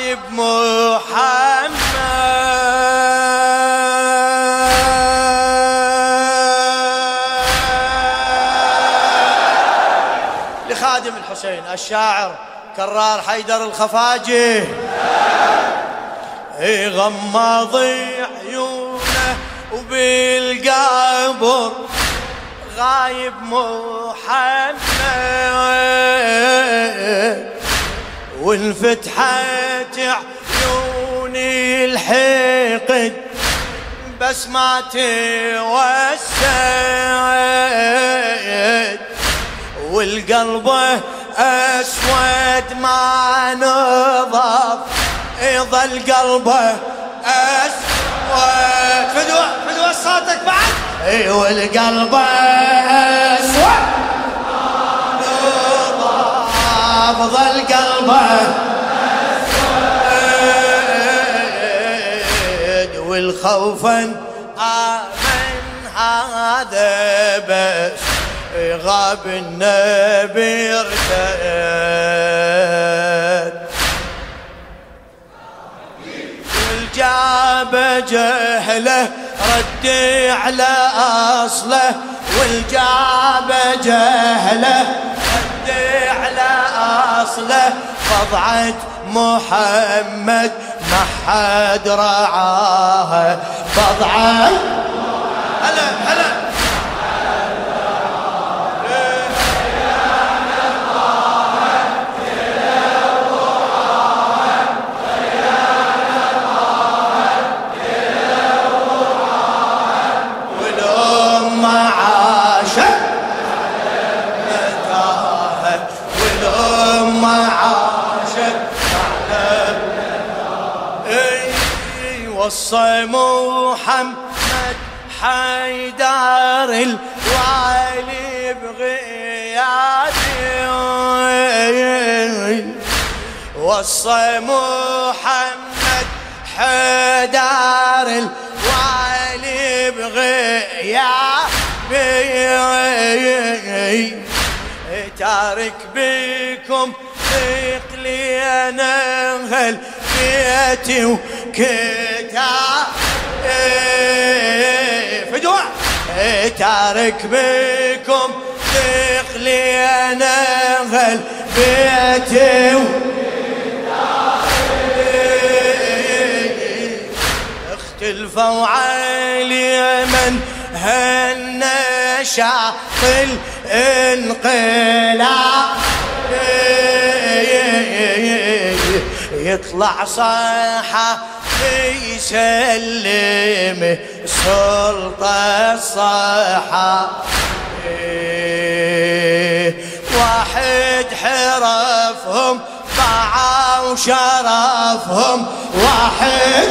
غايب محمد. لخادم الحسين الشاعر كرار حيدر الخفاجي. غمض عيونه وبالقبر غايب محمد. وانفتحت عيوني الحقد بس ما توسد والقلب أسود ما نضاف يظل قلبه أسود. فدوى فدوى صوتك بعد. إي والقلب قلبه اسود والخوفا آمن. هذا بس غاب النبي ارتد. والجاب جهله رد على أصله. والجاب جهله رد على أصله. فضعت محمد ما حد رعاها. فضعت. هلا هلا. وصى محمد حيدر الوالي بغيادي وصى محمد حيدر الوالي بغيابي تارك بكم ثقلي أنا بيتي فدوى تارك بكم ثقلي أنا أهل بيتي اختلفوا علي من هالنشاط الانقلاب يطلع صيحة يسلم سلطة الصحة. واحد حرفهم باعوا شرفهم واحد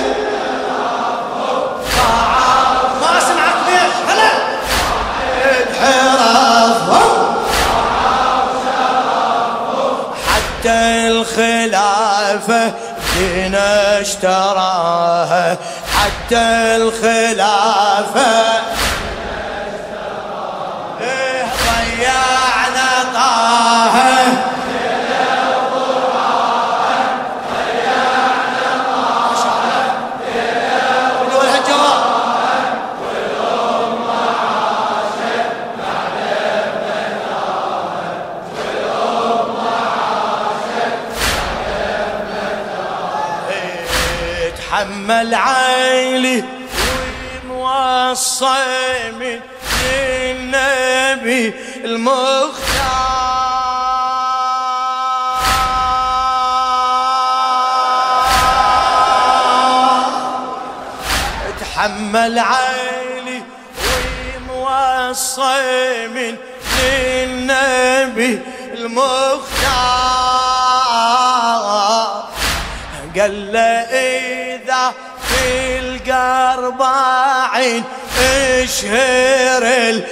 ما اسمعك ليش هلا. حرفهم حتى الخلافة دينا اشتراها حتى الخلافة. تحمل عيلي وموصى من النبي المختار. تحمل عيلي وموصى من النبي المختار. قال في القرب عين اشهر الفقار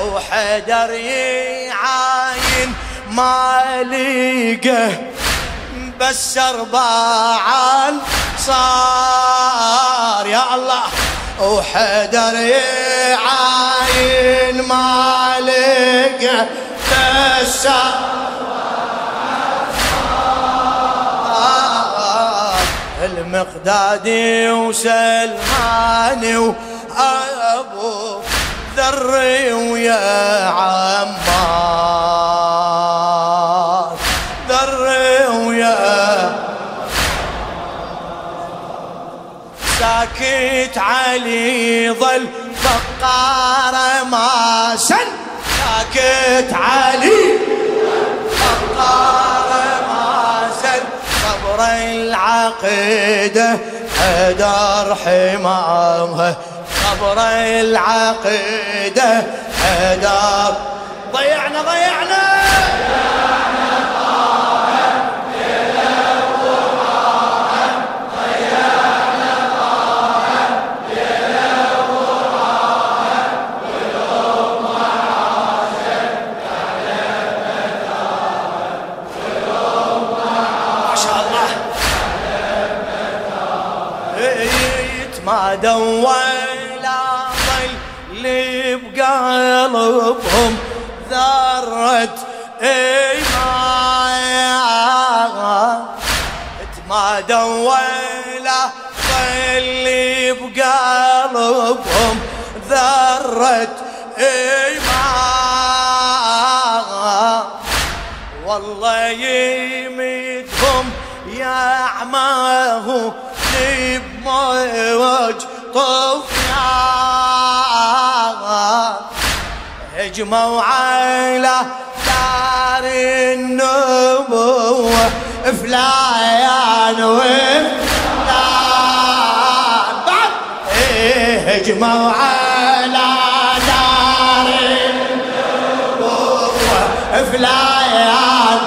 وحدر يعاين ما لقه بس أربعا صار يا الله. وحدر يعاين مالك تسا المقدادي وسلماني وأبو ذري ويا عمار. ذري ويا ساكت علي ظل فقار ما سن. ساكت علي فقار صبر العقيدة حدر حمامها. صبر العقيدة حدار ضيعنا ضيعنا! بقلبهم ذرة إيمان. تمادوا ولا خلي بقلبهم ذرة إيمان. والله يمدهم يا عماه بموج طفيان هجموا على دار النبوة فلايان وفلان بعد. هجموا على دار النبوة فلايان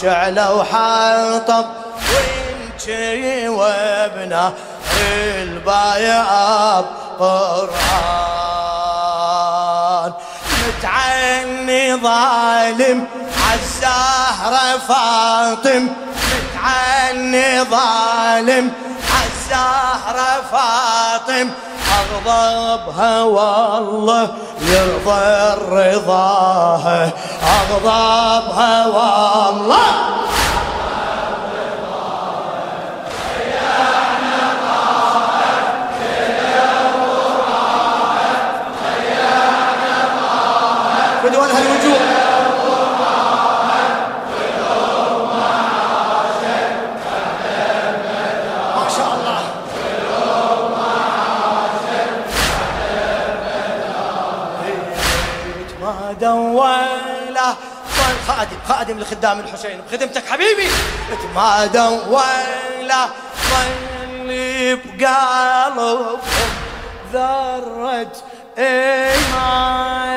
شعلوا حطب وانشي وابنه البايع قرآن. متعني ظالم عالزهرة فاطم. متعني ظالم عالزهرة فاطم. أغضبها والله يرضى رضاها أغضبها والله خادم لخدام الحسين. خدمتك حبيبي. ما دويله ظلي بقلبهم ذرة إيمان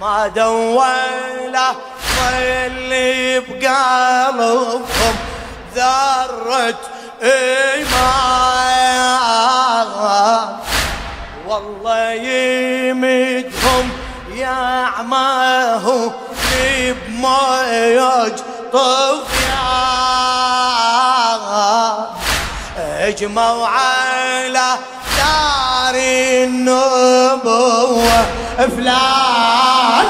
ما دويله ظلي بقلبهم ذرة إيمان والله يمدهم يا عماه بموج طفيان اجمعوا على دار النبوة فلان.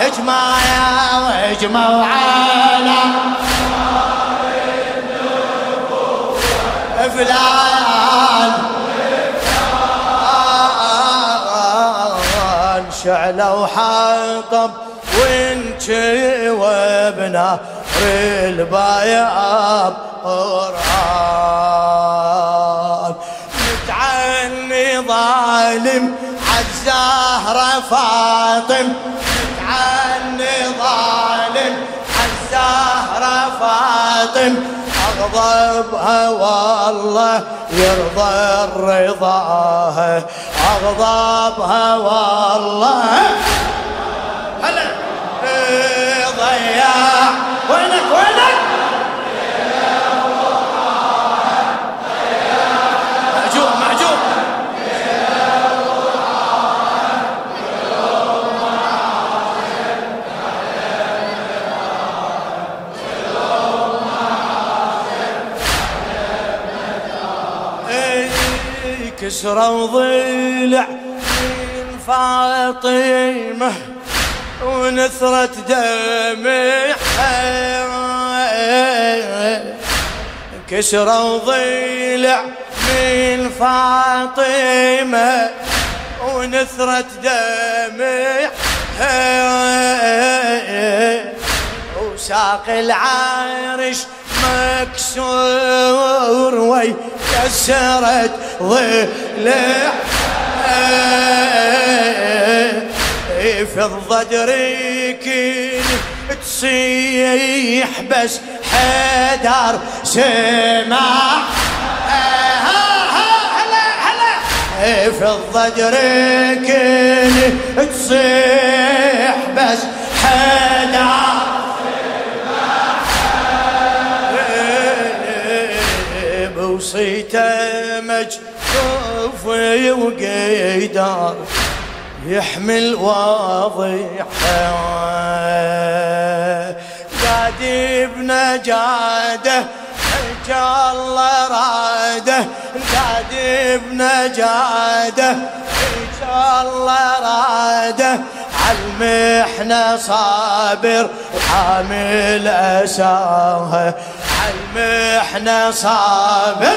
هجمة يا هجموا على فلان. شعلوا حطب وانشي وابنا البايع قرآن. متعني ظالم عالزهرة فاطم. متعني ظالم عالزهرة فاطم. أغضبها والله يرضى رضاها أغضبها والله هلا ضياع. وينك وينك؟ كسروا ضلع من فاطمة ونثرت دمعها كسروا ضلع من فاطمة ونثرت دمعها وساق العرش مكسور وي كسرت ضلع في الضجر تصيح بس حدار سمع في الضجر تصيح بس حدار بوصيته مجفوف وقيدار يحمل واضحة قاد حج الله راده. قاد حج الله راده. عالمحنة صابر وحامل أساها عالمحنة صابر.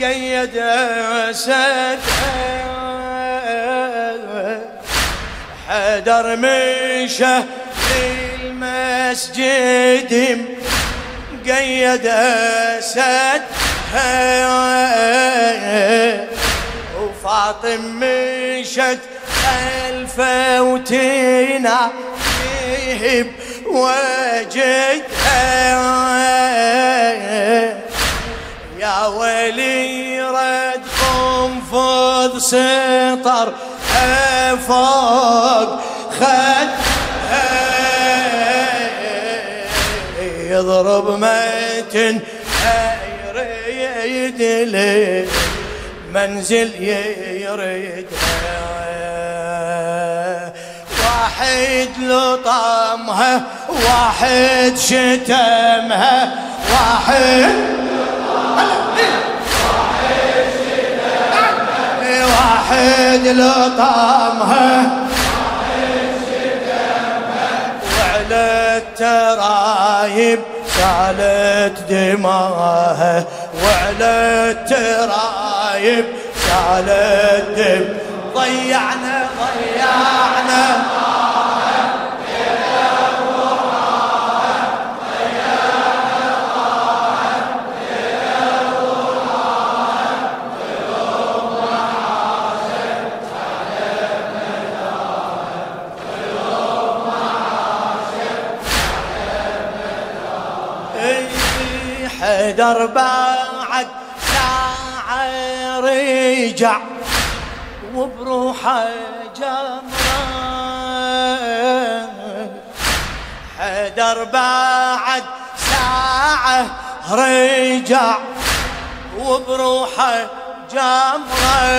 قيد اسد حدر في المسجد قيد اسد وفاطم مشت خلفه وتينا فيه وجدها يا ويلي رد قنفذ سطر فوق خدها يضرب متن يريد لي منزل يريدها واحد لطمها واحد شتمها واحد واحد لطمها وعلى الترايب سالت دماها وعلى الترايب سالت دم. ضيعنا ضيعنا. بعد ساعة رجع وبروحه جمرة حيدر بعد ساعة رجع وبروحه جمرة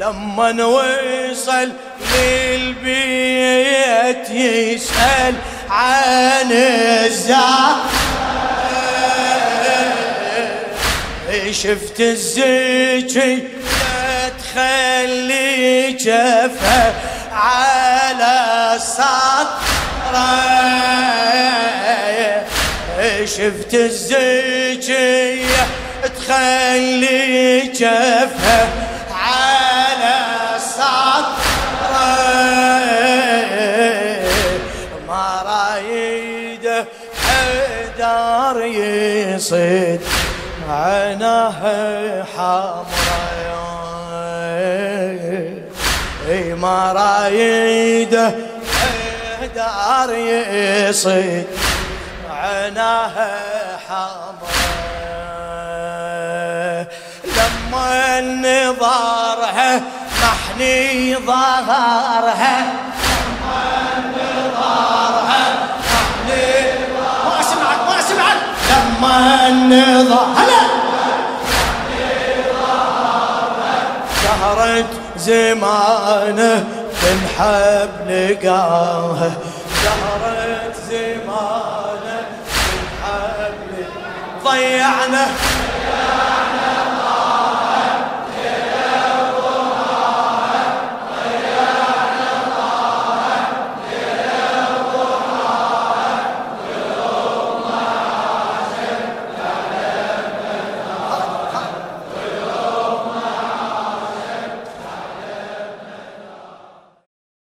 لما وصل للبيت يسأل عن الزهر. شفت الزكي تخلي جفه على السطر شفت الزكي تخلي جفه يصيد عينه حمراء. إي ما رايده حدار يصيد عينه حمرا لما نظارها محني ظهرها لما النظر هلا! شهرت زمانه تنحب لقاها شهرت زمانه تنحب ضيعنا